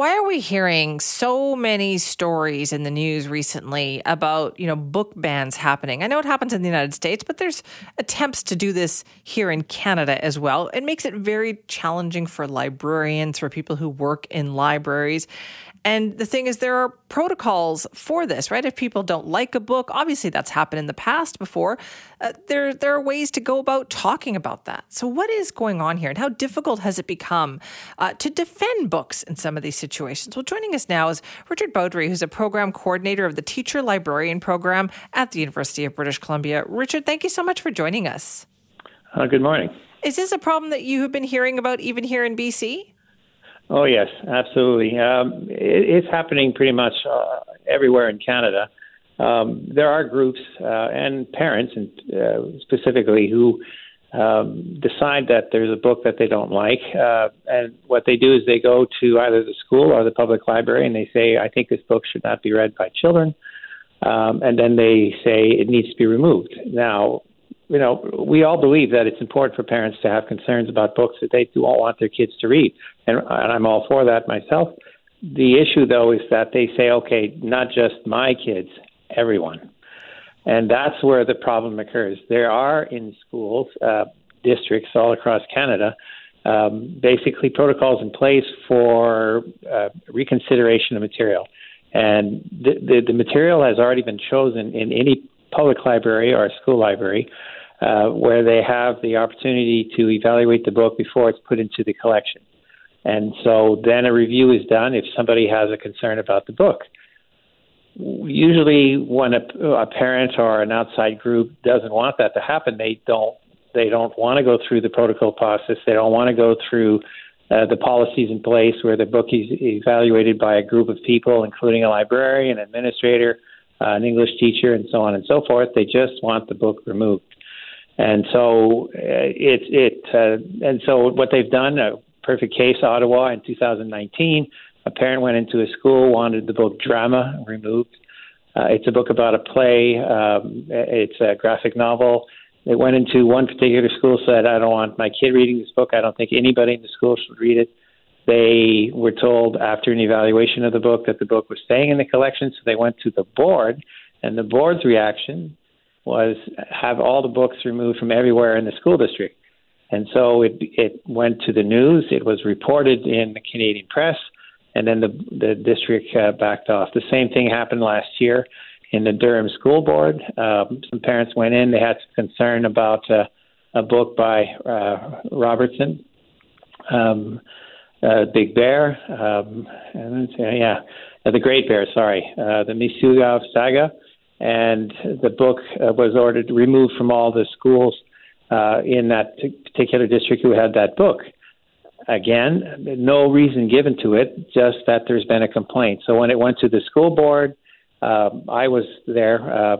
Why are we hearing so many stories in the news recently about, you know, book bans happening? I know it happens in the United States, but there's attempts to do this here in Canada as well. It makes it very challenging for librarians, for people who work in libraries. And the thing is, there are protocols for this, right? If people don't like a book, obviously that's happened in the past before. Uh, there, there are ways to go about talking about that. So, what is going on here, and how difficult has it become uh, to defend books in some of these situations? Well, joining us now is Richard Beaudry, who's a program coordinator of the Teacher Librarian Program at the University of British Columbia. Richard, thank you so much for joining us. Uh, good morning. Is this a problem that you have been hearing about even here in BC? Oh yes, absolutely. Um, it, it's happening pretty much uh, everywhere in Canada. Um, there are groups uh, and parents, and uh, specifically, who um, decide that there's a book that they don't like, uh, and what they do is they go to either the school or the public library, and they say, "I think this book should not be read by children," um, and then they say it needs to be removed. Now, you know, we all believe that it's important for parents to have concerns about books that they do all want their kids to read, and, and I'm all for that myself. The issue, though, is that they say, okay, not just my kids, everyone. And that's where the problem occurs. There are in schools, uh, districts all across Canada, um, basically protocols in place for uh, reconsideration of material. And the, the, the material has already been chosen in any public library or school library uh, where they have the opportunity to evaluate the book before it's put into the collection. And so then a review is done if somebody has a concern about the book. Usually, when a, a parent or an outside group doesn't want that to happen, they don't they don't want to go through the protocol process. They don't want to go through uh, the policies in place where the book is evaluated by a group of people, including a librarian, an administrator, uh, an English teacher, and so on and so forth. They just want the book removed. And so uh, it it uh, and so what they've done, a perfect case, Ottawa in 2019, a parent went into a school wanted the book Drama removed. Uh, it's a book about a play. Um, it's a graphic novel. They went into one particular school, said, "I don't want my kid reading this book. I don't think anybody in the school should read it." They were told after an evaluation of the book that the book was staying in the collection, so they went to the board, and the board's reaction was have all the books removed from everywhere in the school district. And so it it went to the news. It was reported in the Canadian press, and then the the district uh, backed off. The same thing happened last year in the Durham School Board. Um, some parents went in. They had some concern about uh, a book by uh, Robertson, um, uh, Big Bear, um, and yeah, uh, the Great Bear. Sorry, uh, the Misewa saga and the book uh, was ordered removed from all the schools uh, in that particular district who had that book. Again, no reason given to it, just that there's been a complaint. So when it went to the school board, uh, I was there uh,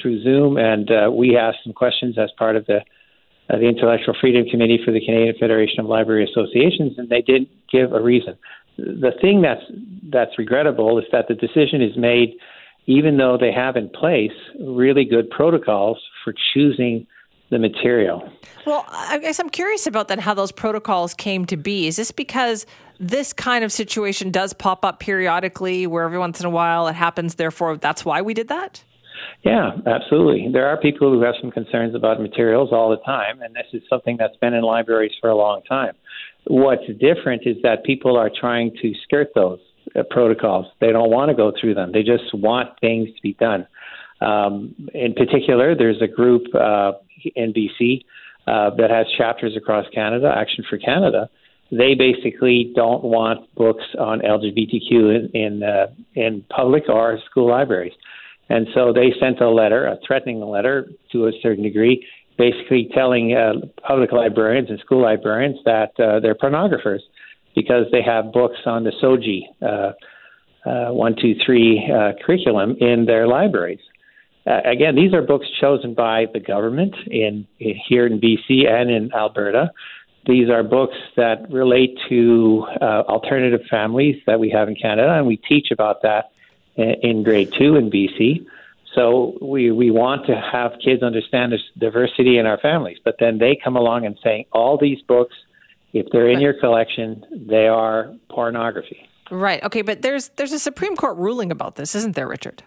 through Zoom, and uh, we asked some questions as part of the uh, the Intellectual Freedom Committee for the Canadian Federation of Library Associations, and they didn't give a reason. The thing that's that's regrettable is that the decision is made even though they have in place really good protocols for choosing the material. Well, I guess I'm curious about then how those protocols came to be. Is this because this kind of situation does pop up periodically where every once in a while it happens, therefore that's why we did that? Yeah, absolutely. There are people who have some concerns about materials all the time, and this is something that's been in libraries for a long time. What's different is that people are trying to skirt those protocols. They don't want to go through them. They just want things to be done. Um, in particular, there's a group uh, in BC uh, that has chapters across Canada, Action for Canada. They basically don't want books on LGBTQ in in, uh, in public or school libraries, and so they sent a letter, a threatening letter to a certain degree, basically telling uh, public librarians and school librarians that uh, they're pornographers because they have books on the SOGI uh, uh, one, two, three uh, curriculum in their libraries. Uh, again, these are books chosen by the government in, in here in BC and in Alberta. These are books that relate to alternative families that we have in Canada, and we teach about that in grade two in BC. So we we want to have kids understand this diversity in our families, but then they come along and saying all these books, if they're in your collection, they are pornography. Right. Okay, but there's there's a Supreme Court ruling about this, isn't there, Richard?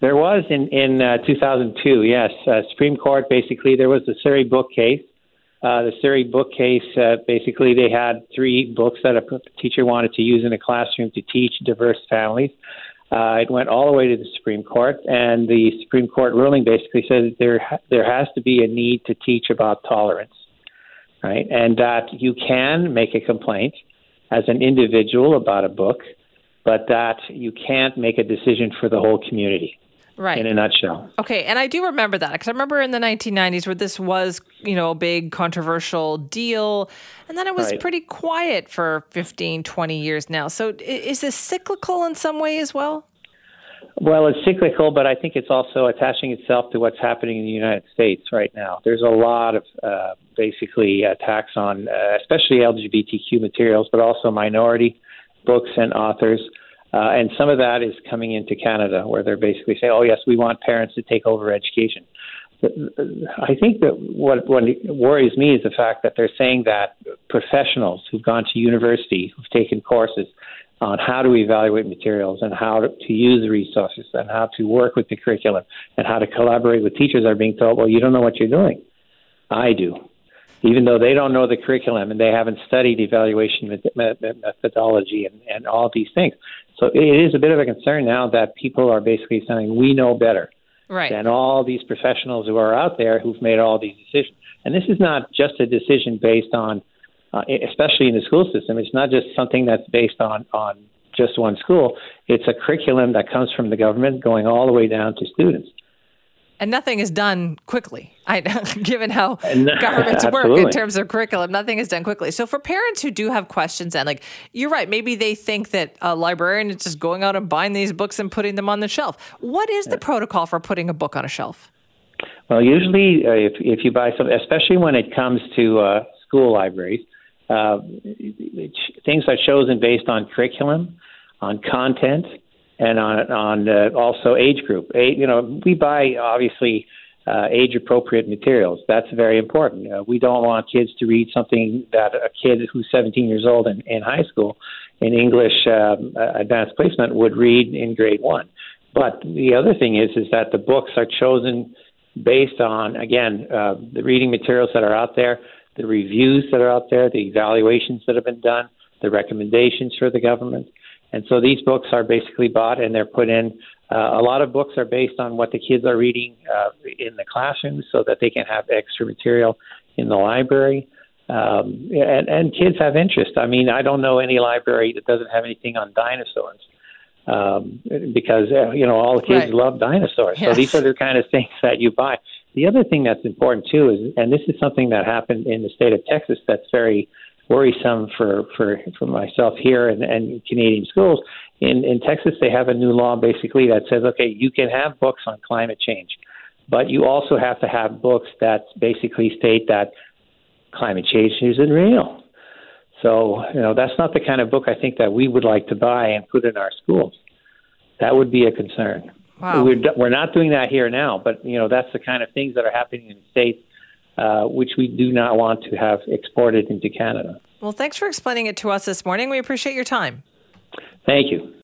There was in in uh, 2002. Yes, uh, Supreme Court. Basically, there was the Surrey book case. Uh, the Surrey book case. Uh, basically, they had three books that a teacher wanted to use in a classroom to teach diverse families. Uh, it went all the way to the Supreme Court, and the Supreme Court ruling basically said that there there has to be a need to teach about tolerance, right? And that you can make a complaint as an individual about a book, but that you can't make a decision for the whole community. Right. In a nutshell. Okay, and I do remember that because I remember in the 1990s where this was, you know, a big controversial deal, and then it was right. pretty quiet for 15, 20 years now. So is this cyclical in some way as well? Well, it's cyclical, but I think it's also attaching itself to what's happening in the United States right now. There's a lot of uh, basically attacks on, uh, especially LGBTQ materials, but also minority books and authors. Uh, and some of that is coming into Canada, where they're basically saying, "Oh yes, we want parents to take over education." I think that what what worries me is the fact that they're saying that professionals who've gone to university, who've taken courses on how to evaluate materials and how to, to use resources and how to work with the curriculum and how to collaborate with teachers are being told, "Well, you don't know what you're doing." I do even though they don't know the curriculum and they haven't studied evaluation methodology and, and all these things. So it is a bit of a concern now that people are basically saying we know better right. than all these professionals who are out there who've made all these decisions. And this is not just a decision based on, uh, especially in the school system. It's not just something that's based on on just one school. It's a curriculum that comes from the government going all the way down to students and nothing is done quickly. I, given how governments work in terms of curriculum, nothing is done quickly. So for parents who do have questions, and like you're right, maybe they think that a librarian is just going out and buying these books and putting them on the shelf. What is the protocol for putting a book on a shelf? Well, usually, uh, if if you buy some, especially when it comes to uh, school libraries, uh, things are chosen based on curriculum, on content and on on uh, also age group. A, you know, we buy obviously uh, age appropriate materials. That's very important. Uh, we don't want kids to read something that a kid who's 17 years old in, in high school in English um, advanced placement would read in grade one. But the other thing is is that the books are chosen based on again uh, the reading materials that are out there, the reviews that are out there, the evaluations that have been done, the recommendations for the government. And so these books are basically bought and they're put in. Uh, a lot of books are based on what the kids are reading uh, in the classrooms so that they can have extra material in the library. Um, and, and kids have interest. I mean, I don't know any library that doesn't have anything on dinosaurs. Um, because uh, you know all the kids right. love dinosaurs, yes. so these are the kind of things that you buy. The other thing that's important too is, and this is something that happened in the state of Texas that's very worrisome for for for myself here and, and Canadian schools. In in Texas, they have a new law basically that says, okay, you can have books on climate change, but you also have to have books that basically state that climate change isn't real. So you know that's not the kind of book I think that we would like to buy and put in our schools. That would be a concern. Wow. We're, we're not doing that here now, but you know that's the kind of things that are happening in the states uh, which we do not want to have exported into Canada. Well, thanks for explaining it to us this morning. We appreciate your time. Thank you.